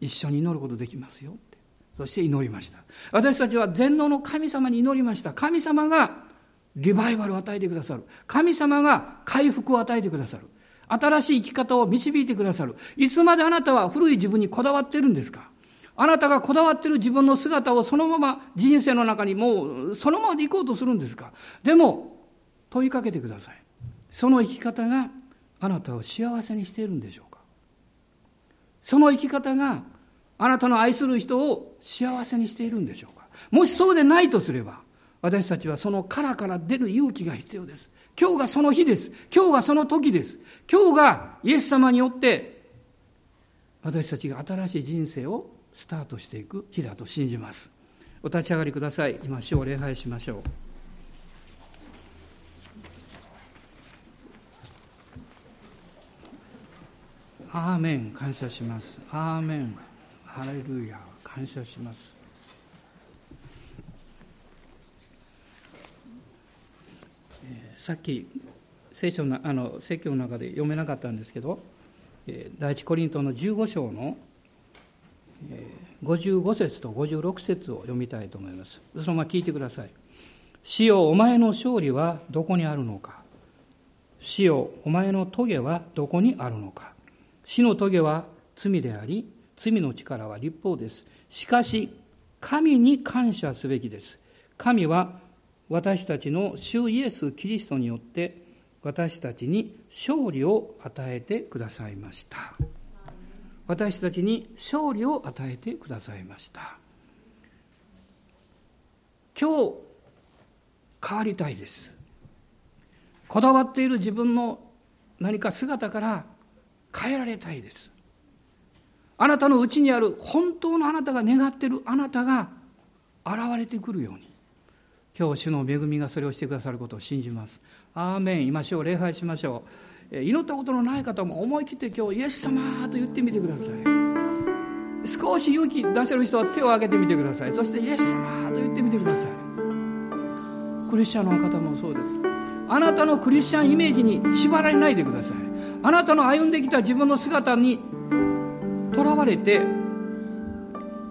一緒に祈ることできますよって。そして祈りました。私たちは全能の神様に祈りました。神様がリバイバルを与えてくださる。神様が回復を与えてくださる。新しい生き方を導いてくださる。いつまであなたは古い自分にこだわってるんですか。あなたがこだわってる自分の姿をそのまま人生の中にもうそのままで行こうとするんですか。でも問いかけてくださいその生き方があなたを幸せにしているんでしょうかその生き方があなたの愛する人を幸せにしているんでしょうかもしそうでないとすれば、私たちはその殻から出る勇気が必要です。今日がその日です。今日がその時です。今日がイエス様によって、私たちが新しい人生をスタートしていく日だと信じます。お立ち上がりください。今、主を礼拝しましょう。アーメン感謝します。アーメンハレルヤ感謝します。さっき聖書のあの説教の中で読めなかったんですけど第一コリントの15章の55節と56節を読みたいと思います。そのまま聞いてください。死よお前の勝利はどこにあるのか。死よお前の棘はどこにあるのか。死の棘は罪であり罪の力は立法です。しかし神に感謝すべきです。神は私たちの主イエス・キリストによって私たちに勝利を与えてくださいました。私たちに勝利を与えてくださいました。今日変わりたいです。こだわっている自分の何か姿から変えられたいです。あなたのうちにある本当のあなたが願っているあなたが現れてくるように。今日主の恵みがそれをしてくださることを信じます。アーメン。今しょう礼拝しましょう。祈ったことのない方も思い切って今日イエス様と言ってみてください。少し勇気出せる人は手を挙げてみてください。そしてイエス様と言ってみてください。クリスチャンの方もそうです。あなたのクリスチャンイメージに縛られないでください。あなたの歩んできた自分の姿にとらわれて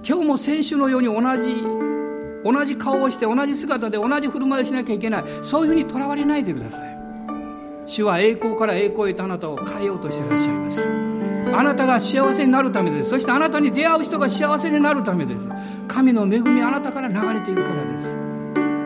今日も選手のように同じ同じ顔をして同じ姿で同じ振る舞いをしなきゃいけない。そういうふうにとらわれないでください。主は栄光から栄光へとあなたを変えようとしていらっしゃいます。あなたが幸せになるためです。そしてあなたに出会う人が幸せになるためです。神の恵みあなたから流れていくからです。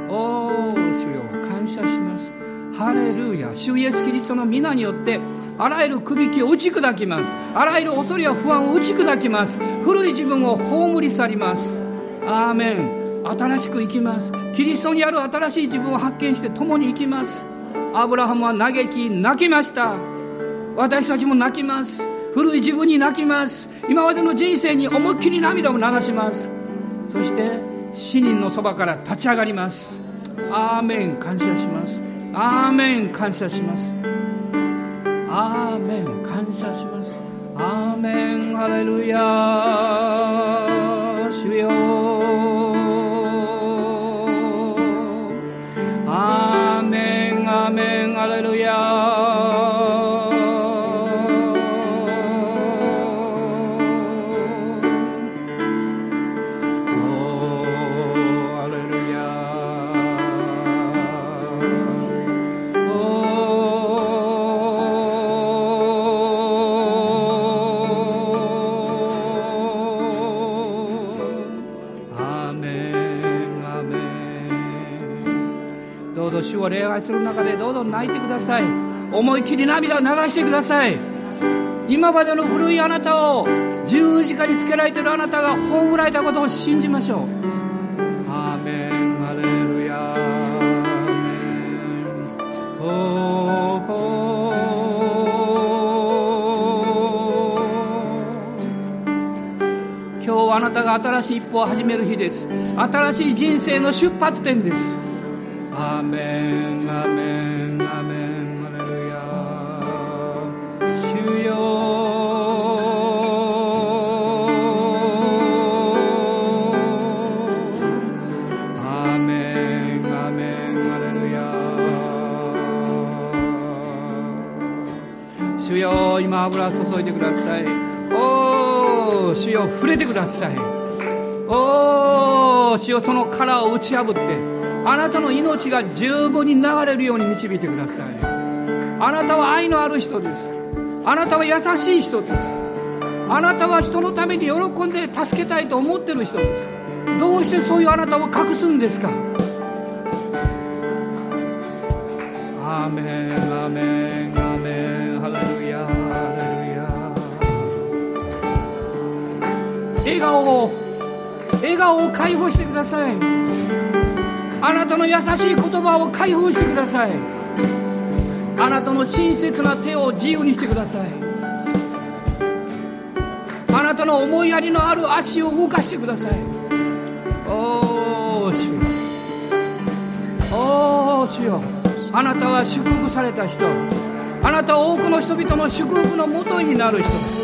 おお主よ感謝します。ハレルヤ主イエスキリストの皆によってあらゆるくびきを打ち砕きます。あらゆる恐れや不安を打ち砕きます。古い自分を葬り去ります。アーメン。新しく生きます。キリストにある新しい自分を発見して共に生きます。アブラハムは嘆き泣きました。私たちも泣きます。古い自分に泣きます。今までの人生に思いっきり涙を流します。そして死人のそばから立ち上がります。アーメン。感謝します。アーメン感謝します。アーメン感謝します。アーメンハレルヤ中でどうぞ泣いてください。思い切り涙を流してください。今までの古いあなたを十字架につけられているあなたが葬られたことを信じましょう。アーメン。ハレルヤーメン。お今日あなたが新しい一歩を始める日です。新しい人生の出発点です。アーメン。触れてください。おお主よその殻を打ち破ってあなたの命が十分に流れるように導いてください。あなたは愛のある人です。あなたは優しい人です。あなたは人のために喜んで助けたいと思ってる人です。どうしてそういうあなたを隠すんですか？顔を解放してください。あなたの優しい言葉を解放してください。あなたの親切な手を自由にしてください。あなたの思いやりのある足を動かしてください。おー主おー主よ。あなたは祝福された人。あなたは多くの人々の祝福のもとになる人。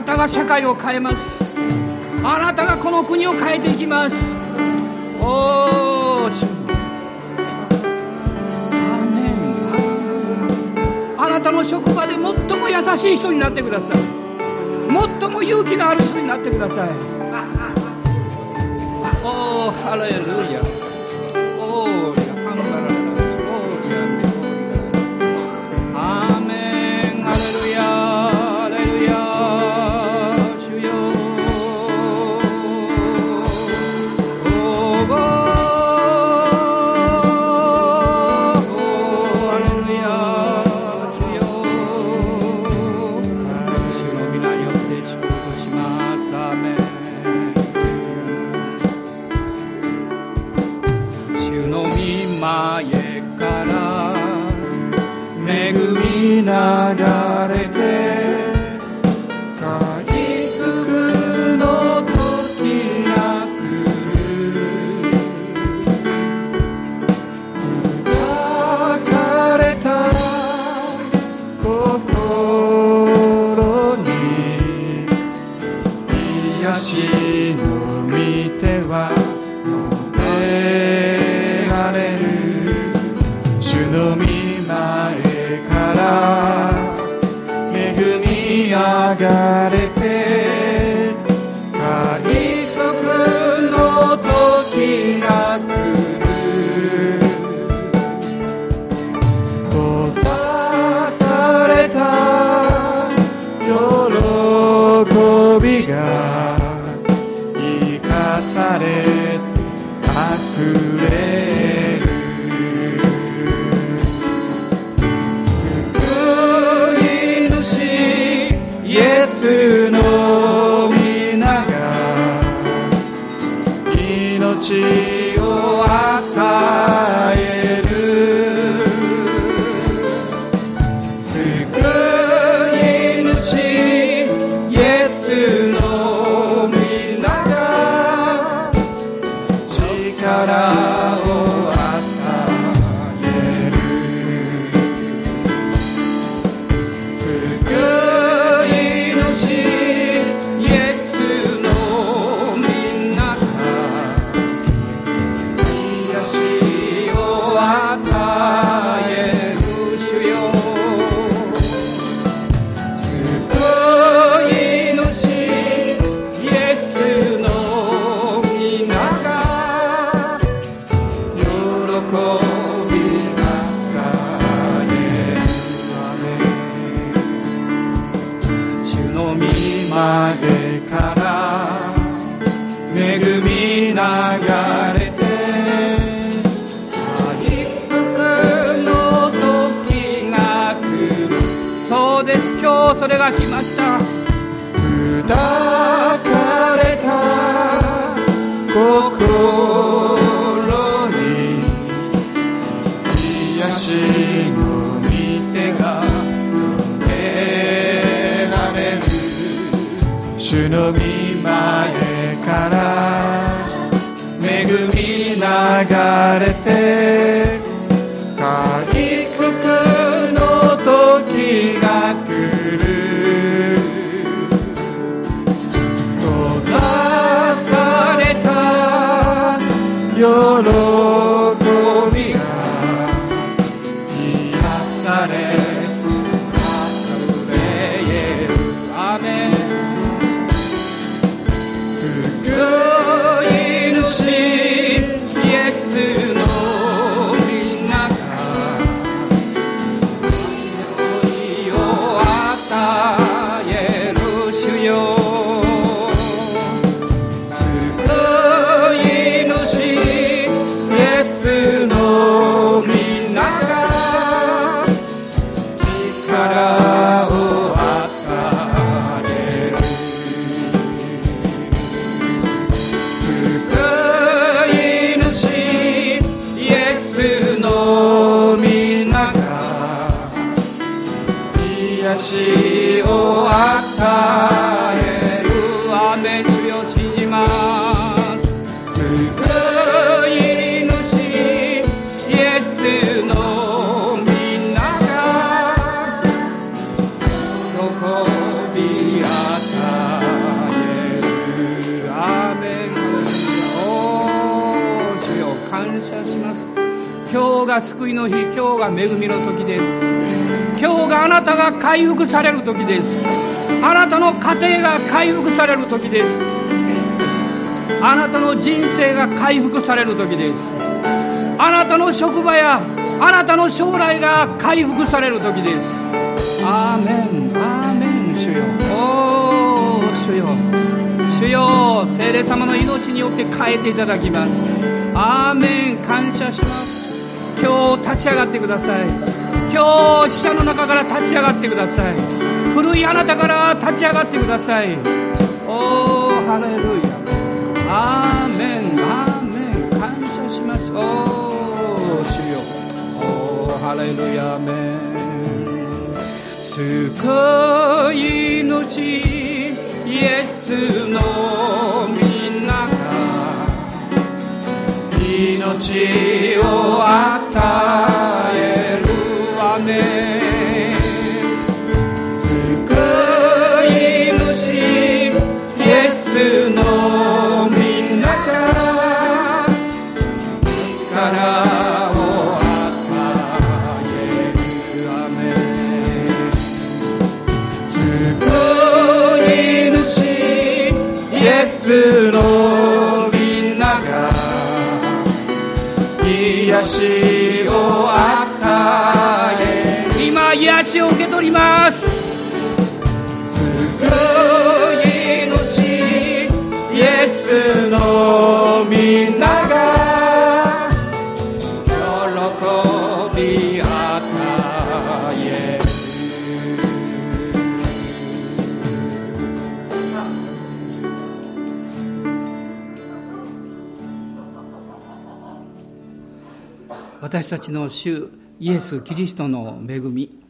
なたが社会を変えます。あなたがこの国を変えていきます。おお主。あなたの職場で最も優しい人になってください。最も勇気のある人になってください。おおハレルヤ。喜が救いの日今日が恵みの時です。今日があなたが回復される時です。あなたの家庭が回復される時です。あなたの人生が回復される時です。あなたの職場やあなたの将来が回復される時です。アーメン。アーメン。主よ。おー主よ。主よ。聖霊様の命によって変えていただきます。アーメン。感謝します。今日立ち上がってください。今日死者の中から立ち上がってください。古いあなたから立ち上がってください。おーハレルヤ。アーメン。アーメン。感謝します。おー主よ。おーハレルヤ。メン。救い主イエスの命を与えるわね。しを受け取ります。救い主イエスの皆が喜び与え。る私たちの主イエス・キリストの恵み